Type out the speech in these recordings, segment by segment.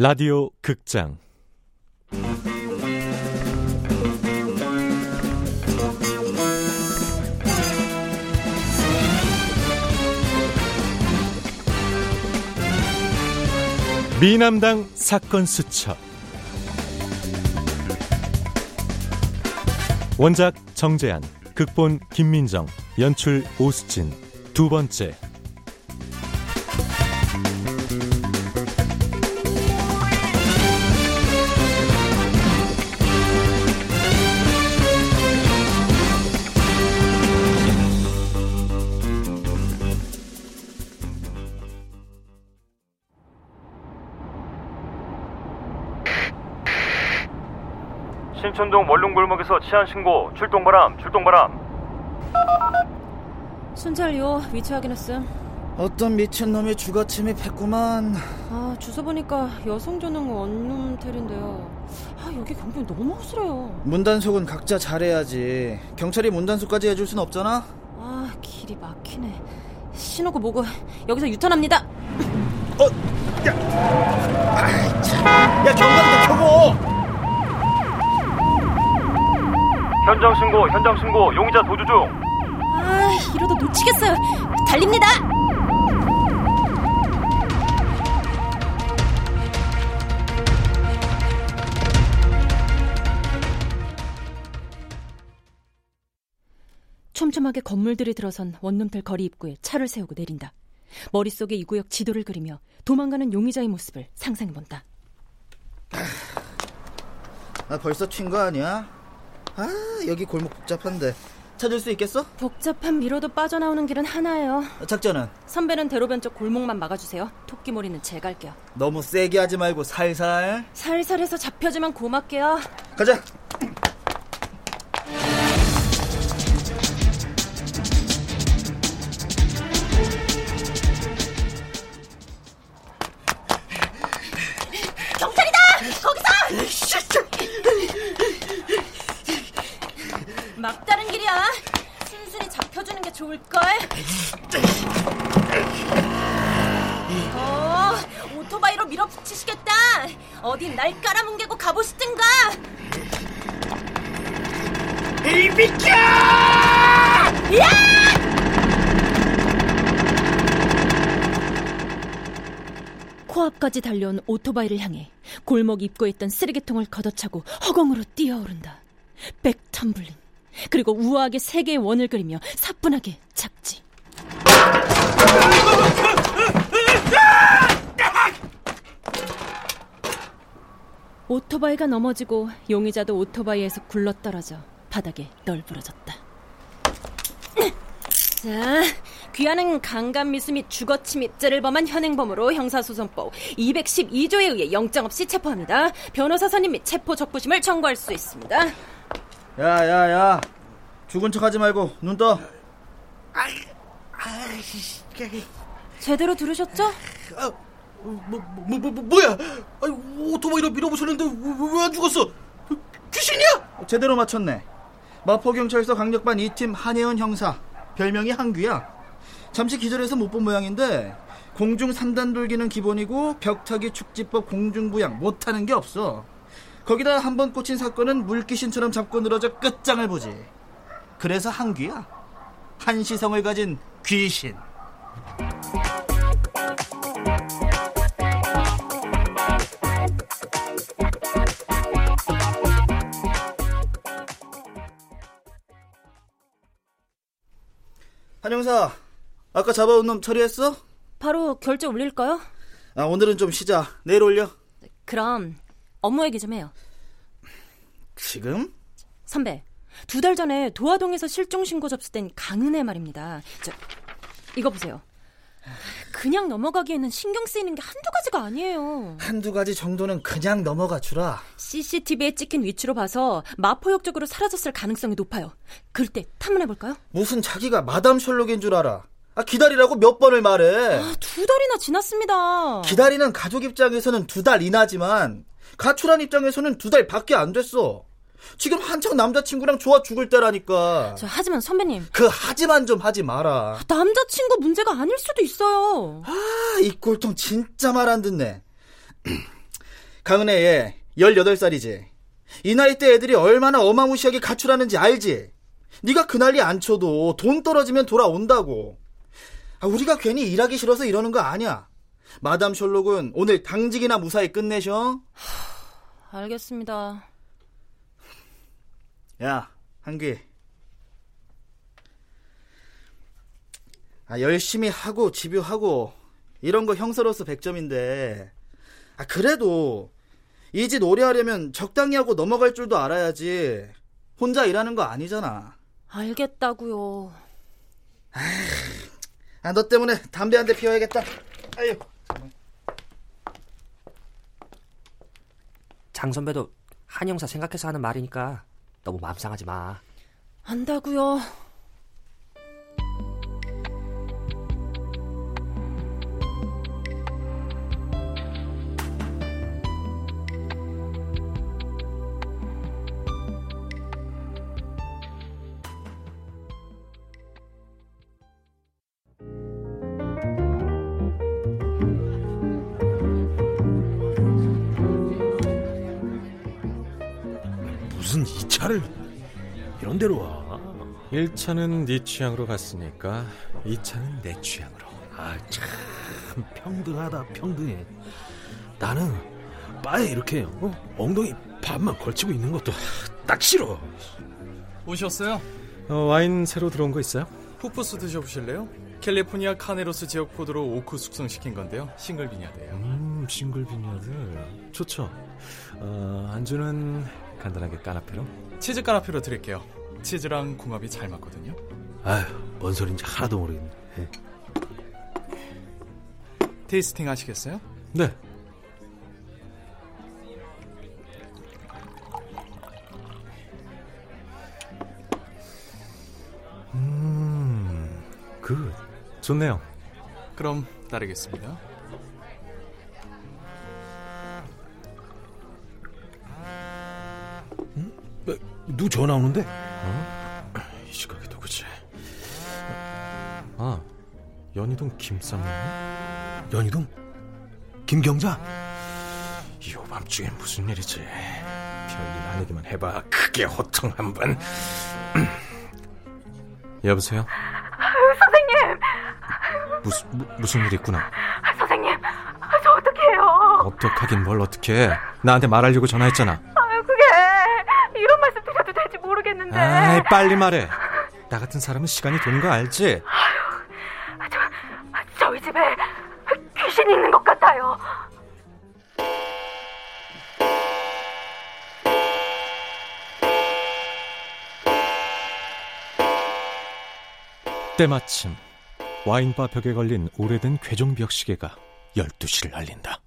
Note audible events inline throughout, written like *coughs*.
라디오 극장. 미남당 사건 수첩. 원작 정재한 극본 김민정 연출 오수진. 두 번째 신촌동 원룸골목에서 치안 신고 출동바람 출동바람 순찰요 위치 확인했음. 어떤 미친놈이 주거 침입했구만 아 주소 보니까 여성전용 원룸텔인데요. 아 여기 경비 너무 허술해요. 문단속은 각자 잘해야지 경찰이 문단속까지 해줄 순 없잖아 아 길이 막히네. 신호고 뭐고 여기서 유턴합니다. 야 경관이다 켜고 현장 신고 현장 신고 용의자 도주 중 아 이러다 놓치겠어요. 달립니다. 촘촘하게 건물들이 들어선 원룸텔 거리 입구에 차를 세우고 내린다. 머릿속에 이 구역 지도를 그리며 도망가는 용의자의 모습을 상상해본다. 아 벌써 튄 거 아니야? 아 여기 골목 복잡한데 찾을 수 있겠어? 복잡한 미로도 빠져나오는 길은 하나예요. 작전은 선배는 대로변 쪽 골목만 막아주세요. 토끼머리는 제가 갈게요. 너무 세게 하지 말고 살살 살살해서 잡혀주면 고맙게요. 가자 막다른 길이야. 순순히 잡혀주는 게 좋을걸. 어, 오토바이로 밀어붙이시겠다. 어디 날 깔아뭉개고 가보시든가. 이 비켜! 야! 코앞까지 달려온 오토바이를 향해 골목 입구에 있던 쓰레기통을 걷어차고 허공으로 뛰어오른다. 백텀블링. 그리고 우아하게 세 개의 원을 그리며 사뿐하게 착지. 오토바이가 넘어지고 용의자도 오토바이에서 굴러떨어져 바닥에 널브러졌다. 자, 귀하는 강간 미수 및 주거 침 입죄를 범한 현행범으로 형사소송법 212조에 의해 영장 없이 체포합니다. 변호사 선임 및 체포 적부심을 청구할 수 있습니다. 야야야 죽은 척하지 말고 눈떠 제대로 들으셨죠? 아, 뭐, 뭐, 뭐, 뭐? 아니, 오토바이로 밀어붙였는데 왜 안 죽었어? 귀신이야? 제대로 맞췄네 마포경찰서 강력반 2팀 한혜원 형사 별명이 한규야 잠시 기절해서 못 본 모양인데 공중 3단 돌기는 기본이고 벽타기 축지법 공중부양 못하는 게 없어 거기다 한 번 꽂힌 사건은 물귀신처럼 잡고 늘어져 끝장을 보지 그래서 한규야 한시성을 가진 귀신 한 형사 아까 잡아온 놈 처리했어? 바로 결제 올릴까요? 아 오늘은 좀 쉬자 내일 올려 그럼 업무 얘기 좀 해요. 지금? 선배, 두 달 전에 도화동에서 실종 신고 접수된 강은혜 말입니다. 저, 이거 보세요. 그냥 넘어가기에는 신경 쓰이는 게 한두 가지가 아니에요. 한두 가지 정도는 그냥 넘어가 주라 CCTV에 찍힌 위치로 봐서 마포역 쪽으로 사라졌을 가능성이 높아요. 그럴 때 탐문해 볼까요? 무슨 자기가 마담 셜록인 줄 알아 아 기다리라고 몇 번을 말해 아, 두 달이나 지났습니다. 기다리는 가족 입장에서는 두 달 이나지만 가출한 입장에서는 두 달 밖에 안 됐어 지금 한창 남자친구랑 좋아 죽을 때라니까 저, 하지만 선배님, 그 하지만 좀 하지 마라 남자친구 문제가 아닐 수도 있어요. 아, 이 꼴통 진짜 말 안 듣네 가은혜 얘 18살이지. 이 나이 때 애들이 얼마나 어마무시하게 가출하는지 알지? 네가 그 난리 안 쳐도 돈 떨어지면 돌아온다고. 아, 우리가 괜히 일하기 싫어서 이러는 거 아니야. 마담 셜록은 오늘 당직이나 무사히 끝내셔. 알겠습니다. 야, 한귀. 아, 열심히 하고 집요하고 이런 거 형사로서 100점인데. 아, 그래도 이 짓 오래 하려면 적당히 하고 넘어갈 줄도 알아야지. 혼자 일하는 거 아니잖아. 알겠다고요. 아, 너 때문에 담배 한 대 피워야겠다. 아유. 장 선배도 한 형사 생각해서 하는 말이니까 너무 마음 상하지 마. 안다고요. 차를 이런 데로 와. 1차는 네 취향으로 갔으니까 2차는 내 취향으로. 아, 참 평등하다 평등해. 나는 바에 이렇게 어? 엉덩이 반만 걸치고 있는 것도 딱 싫어. 오셨어요? 어, 와인 새로 들어온 거 있어요? 푸푸스 드셔보실래요? 캘리포니아 카네로스 지역 포도로 오크 숙성시킨 건데요. single vineyard예요. 음, single vineyard. 좋죠. 어, 안주는 간단하게 까나페로. 치즈 까나페로 드릴게요. 치즈랑 궁합이 잘 맞거든요. 아휴, 뭔 소린지 하나도 모르겠네. 예. 테이스팅 하시겠어요? 네. 음, 그 좋네요. 그럼 따르겠습니다. 누구 전화 오는데? 이 시각이 누구지? 아, 연희동 김상무? 연희동? 김경자? 이 오밤중에 무슨 일이지? 별일 아니기만 해봐. 크게 호통 한 번. *clears throat* 여보세요? 선생님, 무슨 무, 무슨 일 있구나? 선생님, 저 어떡해요? 어떡하긴 뭘 어떡해? 나한테 말하려고 전화했잖아. 아이, 빨리 말해. 나 같은 사람은 시간이 도는 거 알지? 저, 저희 집에 귀신이 있는 것 같아요. 때마침 와인바 벽에 걸린 오래된 괴종벽 시계가 12시를 알린다.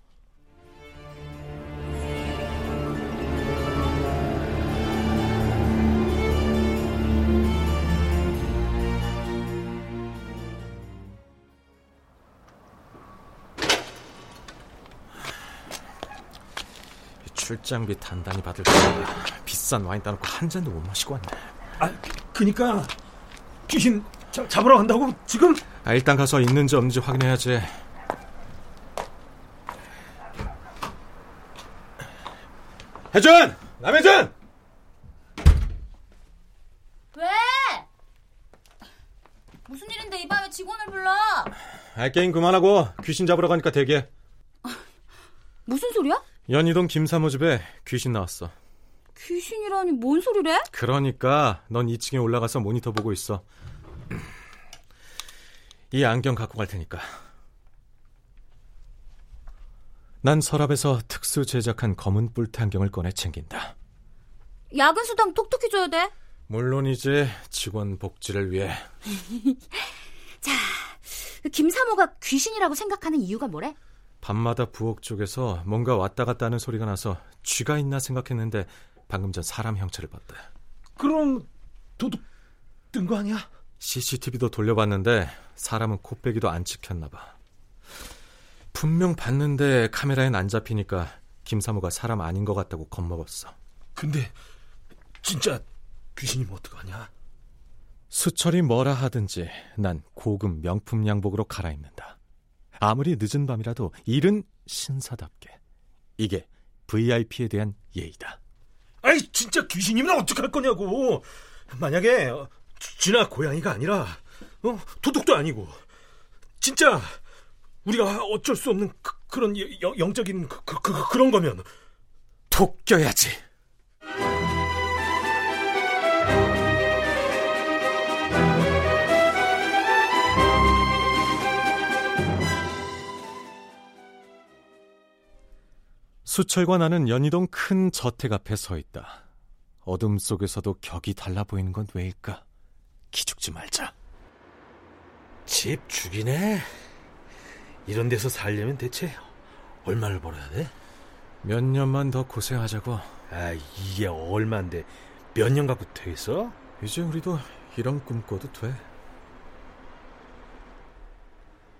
출장비 단단히 받을 거야. 비싼 와인 따놓고 한 잔도 못 마시고 왔네. 아, 그니까 귀신 잡, 잡으러 간다고 지금? 아, 일단 가서 있는지 없는지 확인해야지. 혜준! 남혜준! 왜? 무슨 일인데 이 밤에 직원을 불러? 아, 게임 그만하고 귀신 잡으러 가니까 대기해. 무슨 소리야? 연희동 김사모 집에 귀신 나왔어. 귀신이라니 뭔 소리래? 그러니까 넌 2층에 올라가서 모니터 보고 있어. 이 안경 갖고 갈 테니까. 난 서랍에서 특수 제작한 검은 뿔테 안경을 꺼내 챙긴다. 야근 수당 톡톡히 줘야 돼. 물론이지 직원 복지를 위해 *laughs* 자, 그 김사모가 귀신이라고 생각하는 이유가 뭐래? 밤마다 부엌 쪽에서 뭔가 왔다 갔다 하는 소리가 나서 쥐가 있나 생각했는데 방금 전 사람 형체를 봤다. 그럼 도둑 뜬 거 아니야? CCTV도 돌려봤는데 사람은 코빼기도 안 찍혔나 봐. 분명 봤는데 카메라엔 안 잡히니까 김사모가 사람 아닌 것 같다고 겁먹었어. 근데 진짜 귀신이면 어떡하냐? 수철이 뭐라 하든지 난 고급 명품 양복으로 갈아입는다. 아무리 늦은 밤이라도 일은 신사답게. 이게 VIP에 대한 예의다. 아이 진짜 귀신이면 어떡할 거냐고. 만약에 어, 쥐나 고양이가 아니라 어? 도둑도 아니고 진짜 우리가 어쩔 수 없는 그, 런 영적인 그, 그, 그, 그런 거면 톡 껴야지. 수철과 나는 연희동 큰 저택 앞에 서 있다. 어둠 속에서도 격이 달라 보이는 건 왜일까? 기죽지 말자. 집 죽이네. 이런 데서 살려면 대체 얼마를 벌어야 돼? 몇 년만 더 고생하자고. 아, 이게 얼만데 몇 년 갖고 되겠어? 이제 우리도 이런 꿈 꿔도 돼.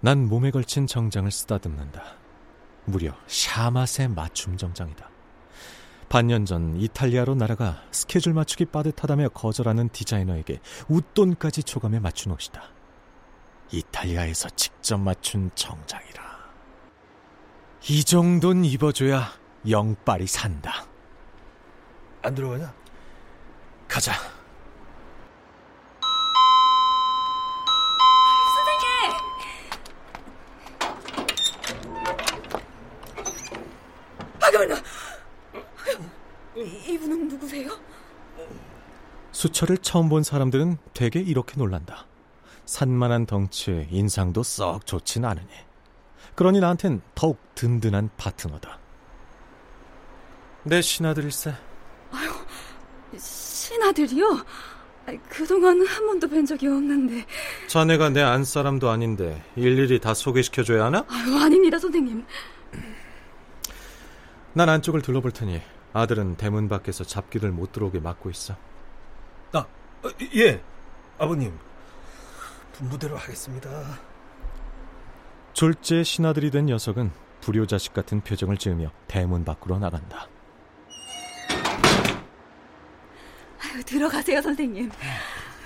난 몸에 걸친 정장을 쓰다듬는다. 무려 샤맛의 맞춤 정장이다. 반년 전 이탈리아로 날아가 스케줄 맞추기 빠듯하다며 거절하는 디자이너에게 웃돈까지 초감해 맞춘 옷이다. 이탈리아에서 직접 맞춘 정장이라. 이 정도는 입어줘야 영빨이 산다. 안 들어가냐? 가자. 수철을 처음 본 사람들은 대개 이렇게 놀란다. 산만한 덩치에 인상도 썩 좋진 않으니. 그러니 나한텐 더욱 든든한 파트너다. 내 신하들일세. 아유, 신하들이요? 그동안 한 번도 뵌 적이 없는데. 자네가 내 안사람도 아닌데 일일이 다 소개시켜줘야 하나? 아유, 아닙니다, 선생님. 난 안쪽을 둘러볼 테니 아들은 대문 밖에서 잡기를 못 들어오게 막고 있어. 아, 어, 예, 아버님. 분부대로 하겠습니다. 졸제 신하들이 된 녀석은 불효자식 같은 표정을 지으며 대문 밖으로 나간다. 아유, 들어가세요, 선생님.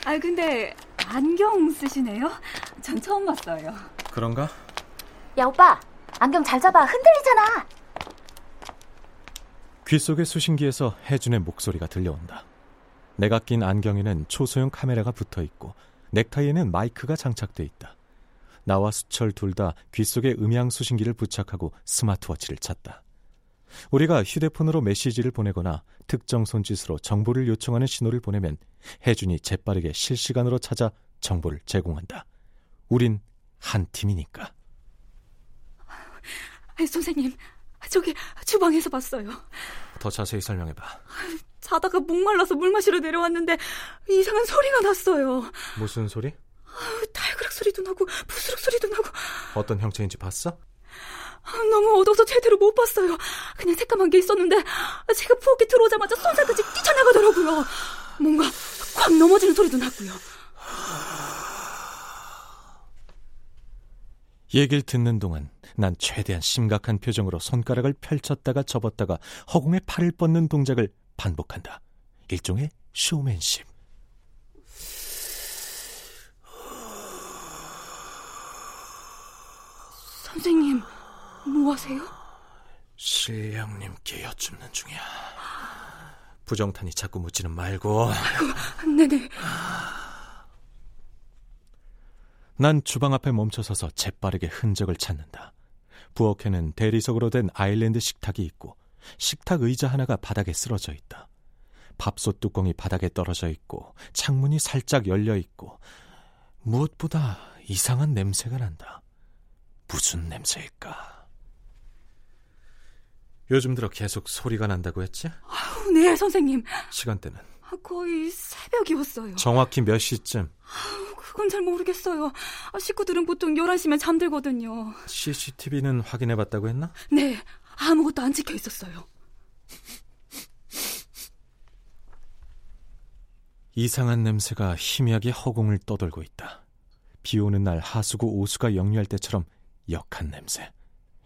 아, 근데 안경 쓰시네요? 전 처음 봤어요. 그런가? 야, 오빠. 안경 잘 잡아. 흔들리잖아. 귀 속의 수신기에서 혜준의 목소리가 들려온다. 내가 낀 안경에는 초소형 카메라가 붙어 있고 넥타이에는 마이크가 장착돼 있다. 나와 수철 둘 다 귀 속에 음향 수신기를 부착하고 스마트워치를 찾다. 우리가 휴대폰으로 메시지를 보내거나 특정 손짓으로 정보를 요청하는 신호를 보내면 혜준이 재빠르게 실시간으로 찾아 정보를 제공한다. 우린 한 팀이니까. 선생님, 저기 주방에서 봤어요. 더 자세히 설명해봐. 자다가 목말라서 물 마시러 내려왔는데 이상한 소리가 났어요. 무슨 소리? 달그락 소리도 나고 부스럭 소리도 나고. 어떤 형체인지 봤어? 너무 어두워서 제대로 못 봤어요. 그냥 새까만 게 있었는데 제가 부엌에 들어오자마자 손살까지 뛰쳐나가더라고요. 뭔가 콱 넘어지는 소리도 났고요. 얘기를 듣는 동안 난 최대한 심각한 표정으로 손가락을 펼쳤다가 접었다가 허공에 팔을 뻗는 동작을 반복한다. 일종의 쇼맨십. 선생님, 뭐 하세요? 신령님께 여쭙는 중이야. 부정탄이 자꾸 묻지는 말고. 아이고, 네네. 난 주방 앞에 멈춰서서 재빠르게 흔적을 찾는다. 부엌에는 대리석으로 된 아일랜드 식탁이 있고 식탁 의자 하나가 바닥에 쓰러져 있다. 밥솥 뚜껑이 바닥에 떨어져 있고 창문이 살짝 열려 있고 무엇보다 이상한 냄새가 난다. 무슨 냄새일까? 요즘 들어 계속 소리가 난다고 했지? 아우, 네, 선생님. 시간대는? 거의 새벽이었어요. 정확히 몇 시쯤? 그건 잘 모르겠어요. 식구들은 보통 11시면 잠들거든요. CCTV는 확인해 봤다고 했나? 네, 아무것도 안 찍혀 있었어요. 이상한 냄새가 희미하게 허공을 떠돌고 있다. 비 오는 날 하수구 오수가 역류할 때처럼 역한 냄새.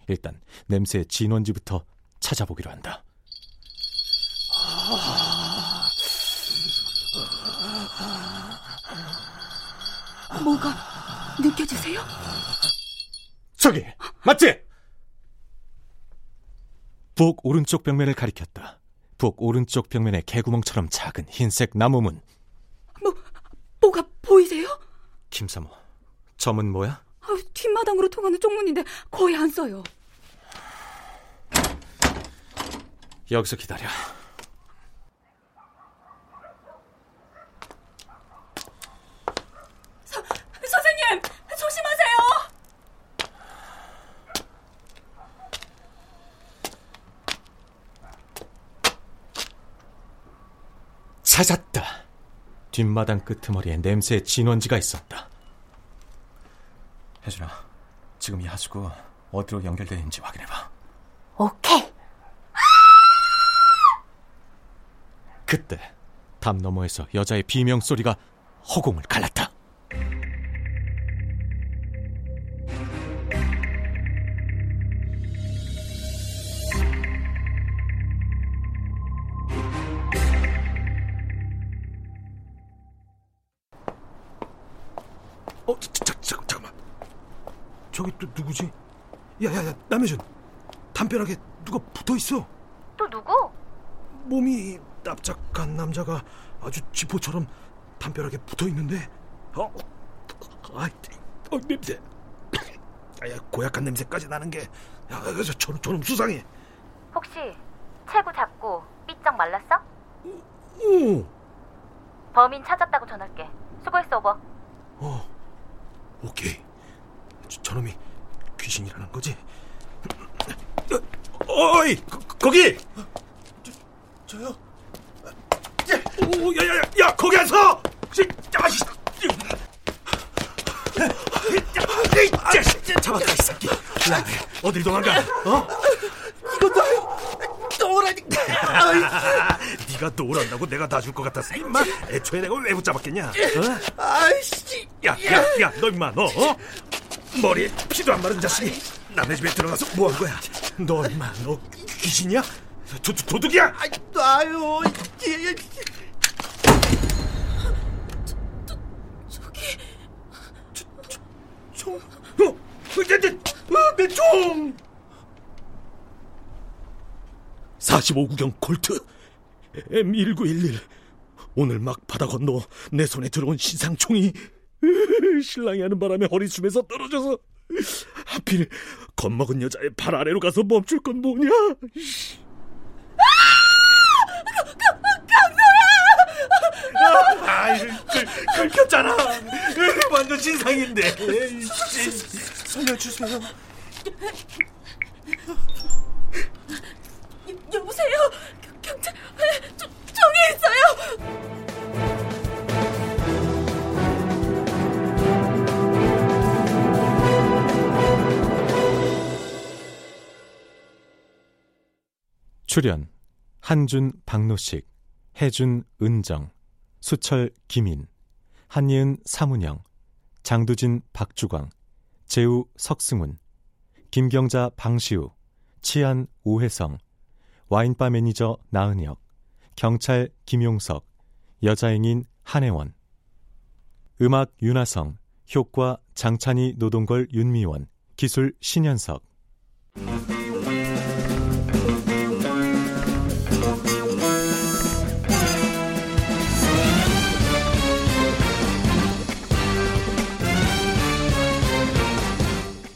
일단 냄새의 진원지부터 찾아보기로 한다. 뭐가 느껴지세요? 저기 맞지? 부엌 오른쪽 벽면을 가리켰다. 부엌 오른쪽 벽면에 개구멍처럼 작은 흰색 나무문. 뭐, 뭐가 보이세요? 김사모, 점은 뭐야? 아, 뒷마당으로 통하는 쪽문인데 거의 안 써요. 여기서 기다려. 서, 선생님, 조심하세요. 찾았다. 뒷마당 끄트머리에 냄새의 진원지가 있었다. 혜준아, 지금 이 하수구 어디로 연결되어 있는지 확인해봐. 오케이. 그때 담 너머에서 여자의 비명 소리가 허공을 갈랐다. 어, 자, 자, 자, 잠깐만. 저기 또 누구지? 야 야 야, 남혜준. 담벼락에 누가 붙어 있어. 또 누구? 몸이 납작한 남자가 아주 지포처럼 담벼락에 붙어 있는데. 어, 아이, 어, 냄새. *coughs* 아야, 고약한 냄새까지 나는 게, 야, 저, 저놈, 저놈 수상해. 혹시 체구 잡고 삐쩍 말랐어? 오, 범인 찾았다고 전할게. 수고했어, 오버. 어, 오케이. 저, 저놈이 귀신이라는 거지? 어, 어이, 거, 거기! 저 요? 오, 야, 야, 야, 야, 거기 안 서! 씨, 야, 씨. 잡았다, 이 새끼. 야, 어딜 도망가, 어? 또라니까. *laughs* 네가 노란다고 내가 놔줄 것 같았어, 임마. 애초에 내가 왜 붙잡았겠냐? 어? 아이씨. 야, 야, 야, 너 임마, 너, 어? 머리에 피도 안 마른 자식이 남의 집에 들어가서 뭐 한 거야? 너 임마, 너 귀신이야? 도, 도, 도둑이야? 예. 총, 어, 내, 내, 어, 내 총! 45구경 콜트 M1911 오늘 막 바다 건너 내 손에 들어온 신상총이 신랑이 하는 바람에 허리춤에서 떨어져서 하필 겁먹은 여자의 발 아래로 가서 멈출 건 뭐냐 아, 긁, 긁혔잖아. 완전 신상인데. 살려주세요. 여보세요? 출연 한준 박노식, 해준 은정, 수철 김인, 한예은 사문영, 장두진 박주광, 재우 석승훈, 김경자 방시우, 치안 오혜성, 와인바 매니저 나은혁, 경찰 김용석, 여자행인 한혜원, 음악 윤하성, 효과 장찬희 노동걸 윤미원, 기술 신현석.